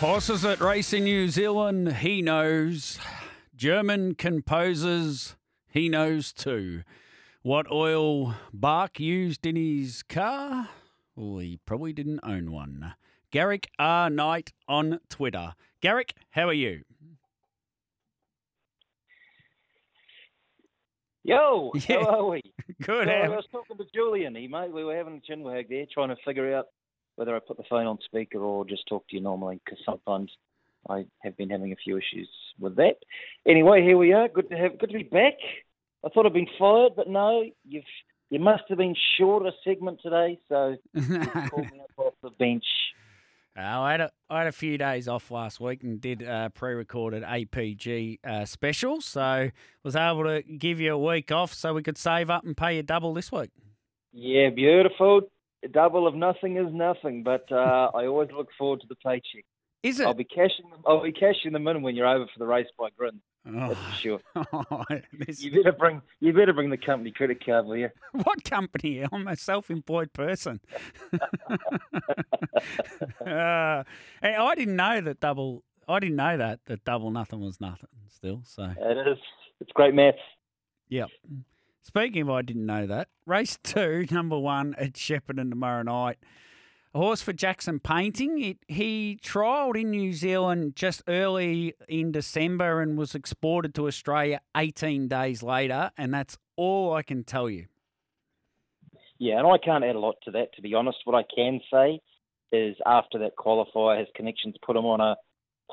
Horses at Racing New Zealand, he knows. German composers, he knows too. What oil Bach used in his car? Well, he probably didn't own one. Garrick R. Knight on Twitter. Garrick, how are you? Yo, Yeah. how are we? Good. I was talking to Julian, he mate. We were having a chin wag there, trying to figure out whether I put the phone on speaker or just talk to you normally, because sometimes I have been having a few issues with that. Anyway, here we are. Good to have, good to be back. I thought I'd been fired, but no, you've you must have been short a segment today, so you called me up off the bench. Oh, I had a I had a few days off last week and did a pre-recorded APG uh, special, so was able to give you a week off so we could save up and pay you double this week. Yeah, beautiful. A double of nothing is nothing, but uh, I always look forward to the paycheck. Is it? I'll be cashing them. I'll be cashing them in when you're over for the race by Grin. That's for sure. Oh, this- You better bring you better bring the company credit card with you. what company? I'm a self-employed person. uh, I didn't know that double. I didn't know that that double nothing was nothing. Still, so It is. It's great maths. Yep. Speaking of, I didn't know that. Race two, number one at Shepparton tomorrow night. A horse for Jackson Painting. It, he trialled in New Zealand just early in December and was exported to Australia 18 days later, and that's all I can tell you. Yeah, and I can't add a lot to that. To be honest, what I can say is after that qualifier, his connections put him on a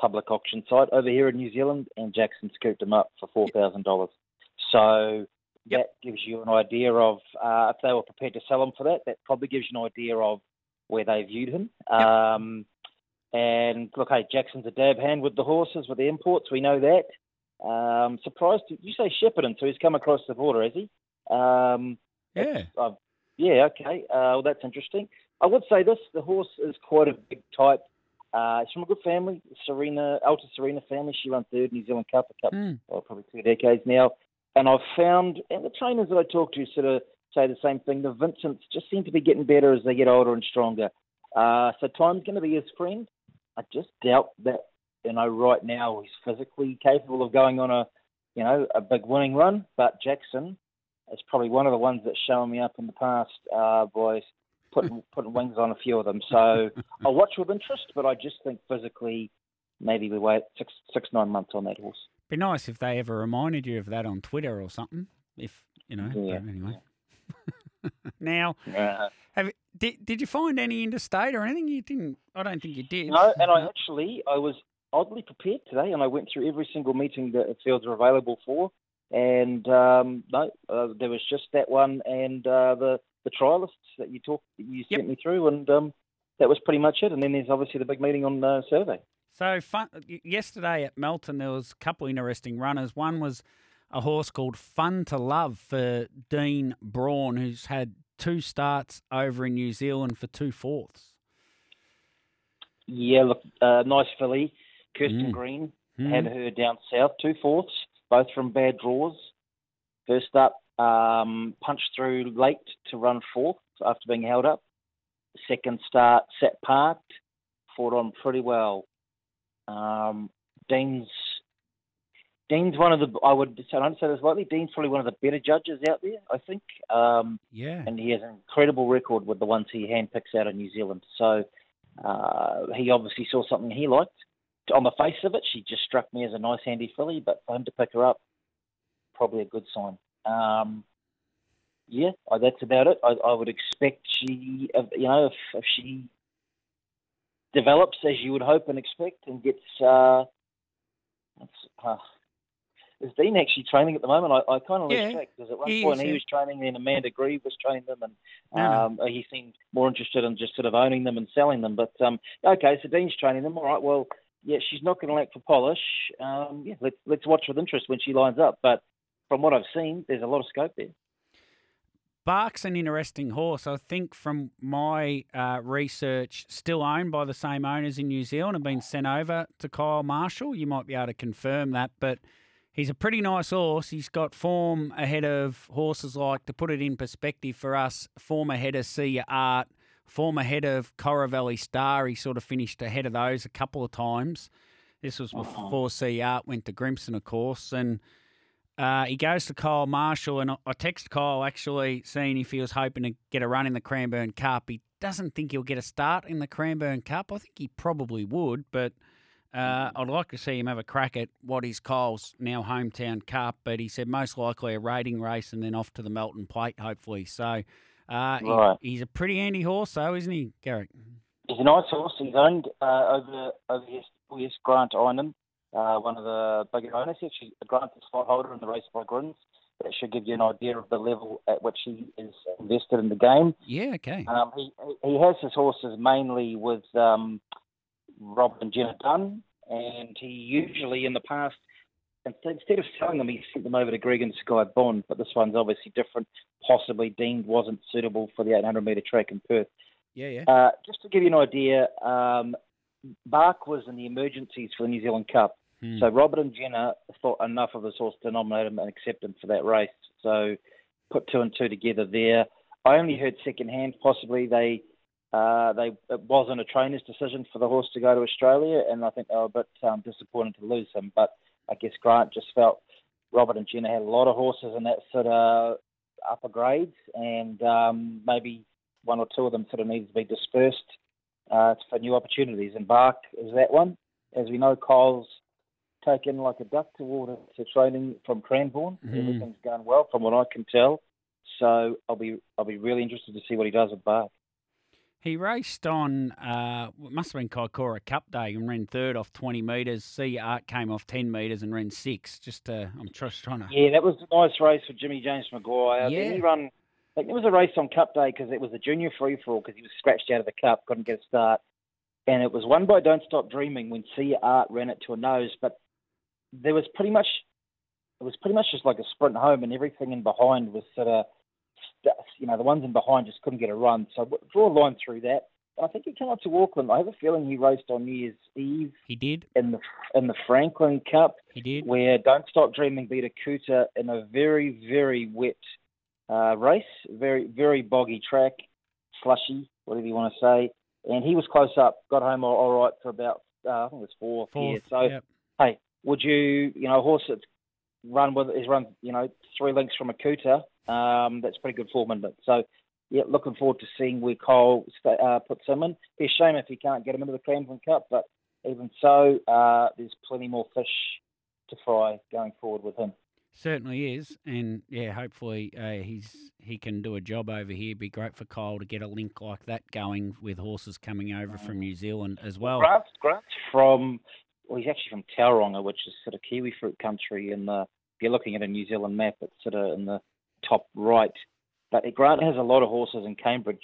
public auction site over here in New Zealand, and Jackson scooped him up for four thousand dollars. So Yep. that gives you an idea of uh, if they were prepared to sell him for that. That probably gives you an idea of where they viewed him. Um, and look, hey, Jackson's a dab hand with the horses, with the imports. We know that. Um, surprised? You say Shepparton, so he's come across the border, has he? Um, Yeah. uh, yeah, okay. Uh, well, that's interesting. I would say this: the horse is quite a big type. Uh, it's from a good family, Serena, Alta Serena family. She won third New Zealand Cup a couple, Mm. well, probably two decades now. And I've found, and the trainers that I talk to sort of say the same thing. The Vincents just seem to be getting better as they get older and stronger. Uh, so time's going to be his friend. I just doubt that, you know, right now he's physically capable of going on a, you know, a big winning run. But Jackson is probably one of the ones that's shown me up in the past, uh, boys, putting putting wings on a few of them. So I'll watch with interest, but I just think physically, maybe we wait six six nine months on that horse. Be nice if they ever reminded you of that on Twitter or something. If you know. Yeah, anyway. now, Uh, have did did you find any interstate or anything? You didn't. I don't think you did. no, and I actually I was oddly prepared today, and I went through every single meeting that fields are available for, and um, no, uh, there was just that one and uh, the the trialists that you talked you Yep. sent me through, and um, that was pretty much it. And then there's obviously the big meeting on uh, Saturday. So fun, yesterday at Melton, there was a couple interesting runners. One was a horse called Fun to Love for Dean Braun, who's had two starts over in New Zealand for two fourths. Yeah, look, uh, nice filly, Kirsten Mm. Green. Hmm. had her down south, two fourths, both from bad draws. First up, um, punched through late to run fourth after being held up. Second start, sat parked, fought on pretty well. Um, Dean's Dean's one of the I would say I don't say this lightly. Dean's probably one of the better judges out there, I think. Um, Yeah. and he has an incredible record with the ones he handpicks out of New Zealand. So uh, he obviously saw something he liked. On the face of it, she just struck me as a nice, handy filly, but for him to pick her up, probably a good sign. Um, yeah, that's about it. I, I would expect she, you know, if, if she develops as you would hope and expect and gets. Uh, uh, is Dean actually training at the moment? I, I kind of Yeah, lose track because at one he point is, he yeah. was training, then Amanda Grieve was training them, and No, no. um, he seemed more interested in just sort of owning them and selling them. But um, okay, so Dean's training them. All right, well, yeah, she's not going to lack for polish. Um, yeah, let's let's watch with interest when she lines up. But from what I've seen, there's a lot of scope there. Bark's an interesting horse. I think from my uh, research, still owned by the same owners in New Zealand and been sent over to Kyle Marshall. You might be able to confirm that, but he's a pretty nice horse. He's got form ahead of horses like, to put it in perspective for us, form ahead of See Art, form ahead of Valley Star. He sort of finished ahead of those a couple of times. This was before See Art went to Grimson, of course, and uh, he goes to Kyle Marshall, and I text Kyle actually seeing if he was hoping to get a run in the Cranbourne Cup. He doesn't think he'll get a start in the Cranbourne Cup. I think he probably would, but uh, I'd like to see him have a crack at what is Kyle's now hometown cup. But he said most likely a rating race and then off to the Melton Plate, hopefully. So uh, right. he, he's a pretty handy horse, though, isn't he, Garrick? He's a nice horse. He's owned uh, over over his, his Grant Einem uh, one of the bigger owners. Actually, a granted spot holder in the race by Grins. That should give you an idea of the level at which he is invested in the game. Yeah, okay. Um, he he has his horses mainly with um, Robert and Jenna Dunn, and he usually in the past instead of selling them, he sent them over to Greg and Skye Bond. But this one's obviously different. Possibly deemed wasn't suitable for the 800 metre track in Perth. Yeah, yeah. Uh, just to give you an idea, um, Bark was in the emergencies for the New Zealand Cup. Hmm. So Robert and Jenna thought enough of his horse to nominate him and accept him for that race. So put two and two together there. I only heard second hand, possibly they uh, they it wasn't a trainer's decision for the horse to go to Australia, and I think they were a bit um, disappointed to lose him. But I guess Grant just felt Robert and Jenna had a lot of horses in that sort of upper grades, and um, maybe one or two of them sort of needed to be dispersed uh, for new opportunities. And Bark is that one. As we know, Kyle's taken like a duck to water to training from Cranbourne. Mm-hmm. Everything's going well from what I can tell. So I'll be I'll be really interested to see what he does at Bark. He raced on, uh, it must have been Kaikoura Cup Day and ran third off 20 metres. See Art came off 10 metres and ran six. Just, uh, I'm just trying to. Yeah, that was a nice race for Jimmy James Maguire. Yeah. he run like there was a race on Cup Day because it was a junior free for all because he was scratched out of the Cup, couldn't get a start, and it was won by Don't Stop Dreaming when See Art ran it to a nose, but there was pretty much it was pretty much just like a sprint home, and everything in behind was sort of you know the ones in behind just couldn't get a run. So draw a line through that. I think he came up to Auckland. I have a feeling he raced on New Year's Eve. He did in the in the Franklin Cup. He did where Don't Stop Dreaming beat a Cooter in a very very wet uh, race, very very boggy track, slushy, whatever you want to say. And he was close up, got home all, all right for about uh, I think it was fourth. Fourth. So yep. hey, would you you know a horse that's run with is run you know three lengths from Akuta, um, that's pretty good form in it. So yeah, looking forward to seeing where Cole uh, puts him in. Be a shame if he can't get him into the Cranbourne Cup, but even so, uh, there's plenty more fish to fry going forward with him. Certainly is, and yeah, hopefully uh, he's he can do a job over here. Be great for Kyle to get a link like that going with horses coming over from New Zealand as well. Grant's, Grant's from well, he's actually from Tauranga, which is sort of kiwi fruit country. In the if you're looking at a New Zealand map, it's sort of in the top right. But Grant has a lot of horses in Cambridge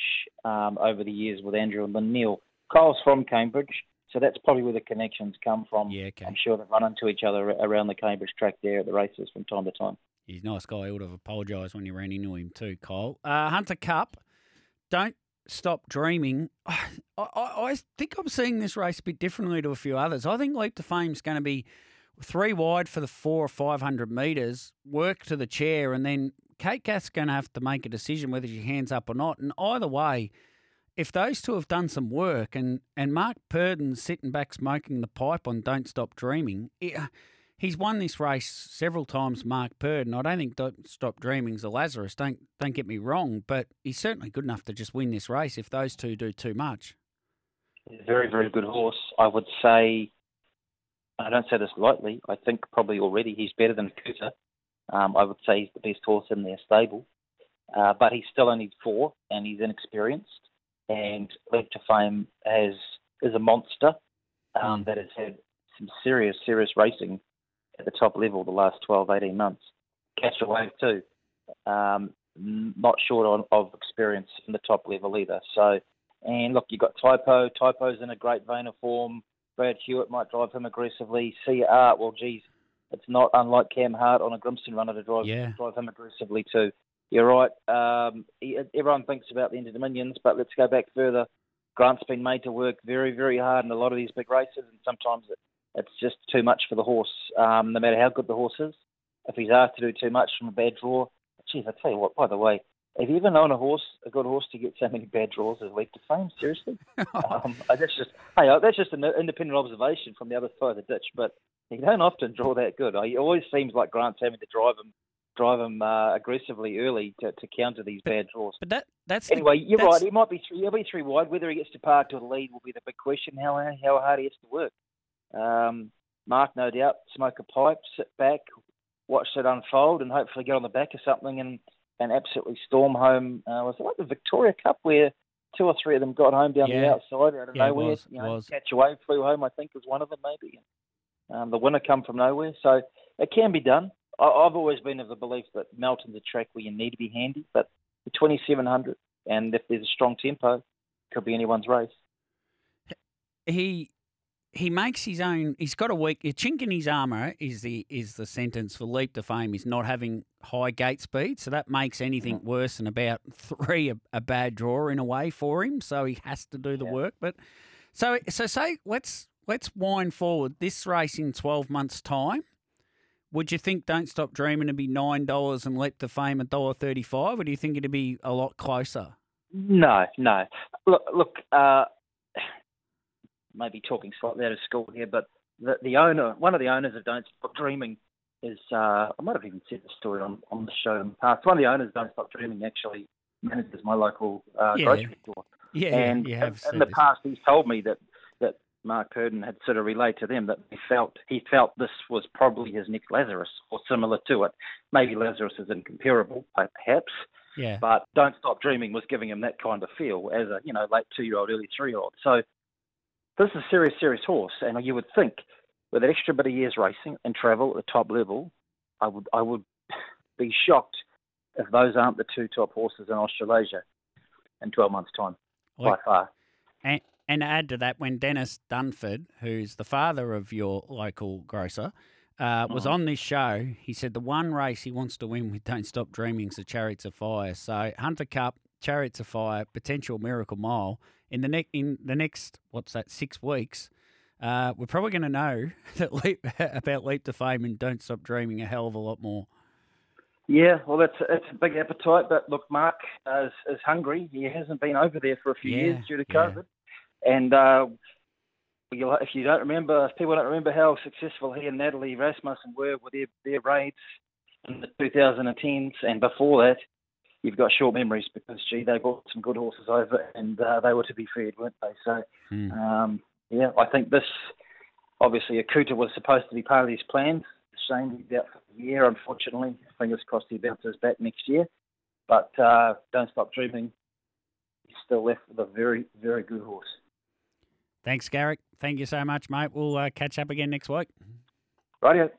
um, over the years with Andrew and Lynn Neal. Kyle's from Cambridge, so that's probably where the connections come from. Yeah, okay. I'm sure they've run into each other around the Cambridge track there at the races from time to time. He's a nice guy. He would have apologised when you ran into him too, Kyle. Uh, Hunter Cup, don't stop dreaming. I, I, I, think I'm seeing this race a bit differently to a few others. I think Leap to Fame is going to be three wide for the four or 500 metres, work to the chair, and then Kate Gath's going to have to make a decision whether she hands up or not. And either way, if those two have done some work and, and Mark Purdon's sitting back smoking the pipe on Don't Stop Dreaming, it, he's won this race several times, Mark Purdon. I don't think Don't Stop Dreaming's a Lazarus, don't, don't get me wrong, but he's certainly good enough to just win this race if those two do too much. Very, very good horse. I would say, I don't say this lightly, I think probably already he's better than Akuta. Um, I would say he's the best horse in their stable. Uh, but he's still only four and he's inexperienced and Leap to Fame has is a monster um, mm. that has had some serious, serious racing at the top level the last 12, 18 months. Catch a Wave too, um, not short on, of experience in the top level either. So, and look, you've got Typo. Typo's in a great vein of form. Brad Hewitt might drive him aggressively. See Art, well, geez, it's not unlike Cam Hart on a Grimston runner to drive Yeah. drive him aggressively too. You're right. Um, everyone thinks about the Inter Dominions, but let's go back further. Grant's been made to work very, very hard in a lot of these big races, and sometimes it, it's just too much for the horse. Um, no matter how good the horse is, if he's asked to do too much from a bad draw, geez, I tell you what. By the way, have you ever known a horse, a good horse, to get so many bad draws as Leap to Fame? Seriously? um, that's just hey, that's just an independent observation from the other side of the ditch. But he don't often draw that good. He always seems like Grant's having to drive him, drive him uh, aggressively early to, to counter these bad draws. But that that's the- Anyway, you're that's- right. He might be three. He'll be three wide. Whether he gets to park to the lead will be the big question. How how hard he has to work. Um, Mark, no doubt, smoke a pipe, sit back, watch it unfold, and hopefully get on the back of something and and absolutely storm home. Uh, was it like the Victoria Cup where two or three of them got home down the outside out of Yeah, nowhere? was, you know, was. Catch a wave flew home. I think was one of them maybe. Um, the winner come from nowhere, so it can be done. I, I've always been of the belief that Melton's a track where you need to be handy, but the 2700, and if there's a strong tempo, could be anyone's race. he he makes his own. He's got a weak a chink in his armour. Is the is the sentence for leap to fame? Is not having high gate speed, so that makes anything mm. worse than about three a, a bad draw in a way for him. So he has to do the Yeah. work. But so so say let's let's wind forward this race in twelve months' time. Would you think Don't Stop Dreaming to be nine dollars and Leap to Fame a dollar thirty five, or do you think it'd be a lot closer? No, no. Look, look. Uh, maybe talking slightly out of school here, but the the owner, one of the owners of Don't Stop Dreaming, is uh, I might have even said the story on on the show in the past. One of the owners of Don't Stop Dreaming actually manages my local uh, Yeah. grocery store. Yeah, and you have in, in the this. past, he's told me that Mark Purdon had sort of relayed to them that he felt he felt this was probably his next Lazarus or similar to it. Maybe Lazarus is incomparable, perhaps, Yeah, but Don't Stop Dreaming was giving him that kind of feel as a you know late two year old, early three year old. So this is a serious, serious horse, and you would think with that extra bit of years racing and travel at the top level, I would I would be shocked if those aren't the two top horses in Australasia in 12 months' time by far. And, and to add to that, when Dennis Dunford, who's the father of your local grocer, uh, was Mhm. on this show, he said the one race he wants to win with Don't Stop Dreaming is the Chariots of Fire. So Hunter Cup, Chariots of Fire, potential Miracle Mile in the next in the next what's that six weeks. Uh, we're probably going to know that leap, about Leap to Fame and Don't Stop Dreaming a hell of a lot more. Yeah, well, that's it's a big appetite, but look, Mark is, is hungry. He hasn't been over there for a few Yeah, years due to. COVID, and uh, if you don't remember, if people don't remember how successful he and Natalie Rasmussen were with their their raids in the 2010s and before that, you've got short memories because gee, they brought some good horses over, and uh, they were to be fed, weren't they? So, Hmm. um, yeah, I think this obviously Akuta was supposed to be part of these plans. Shame he's out for the year, unfortunately. Fingers crossed he bounces back next year. But uh, don't stop dreaming. He's still left with a very, very good horse. Thanks, Garrick. Thank you so much, mate. We'll uh, catch up again next week. Rightio.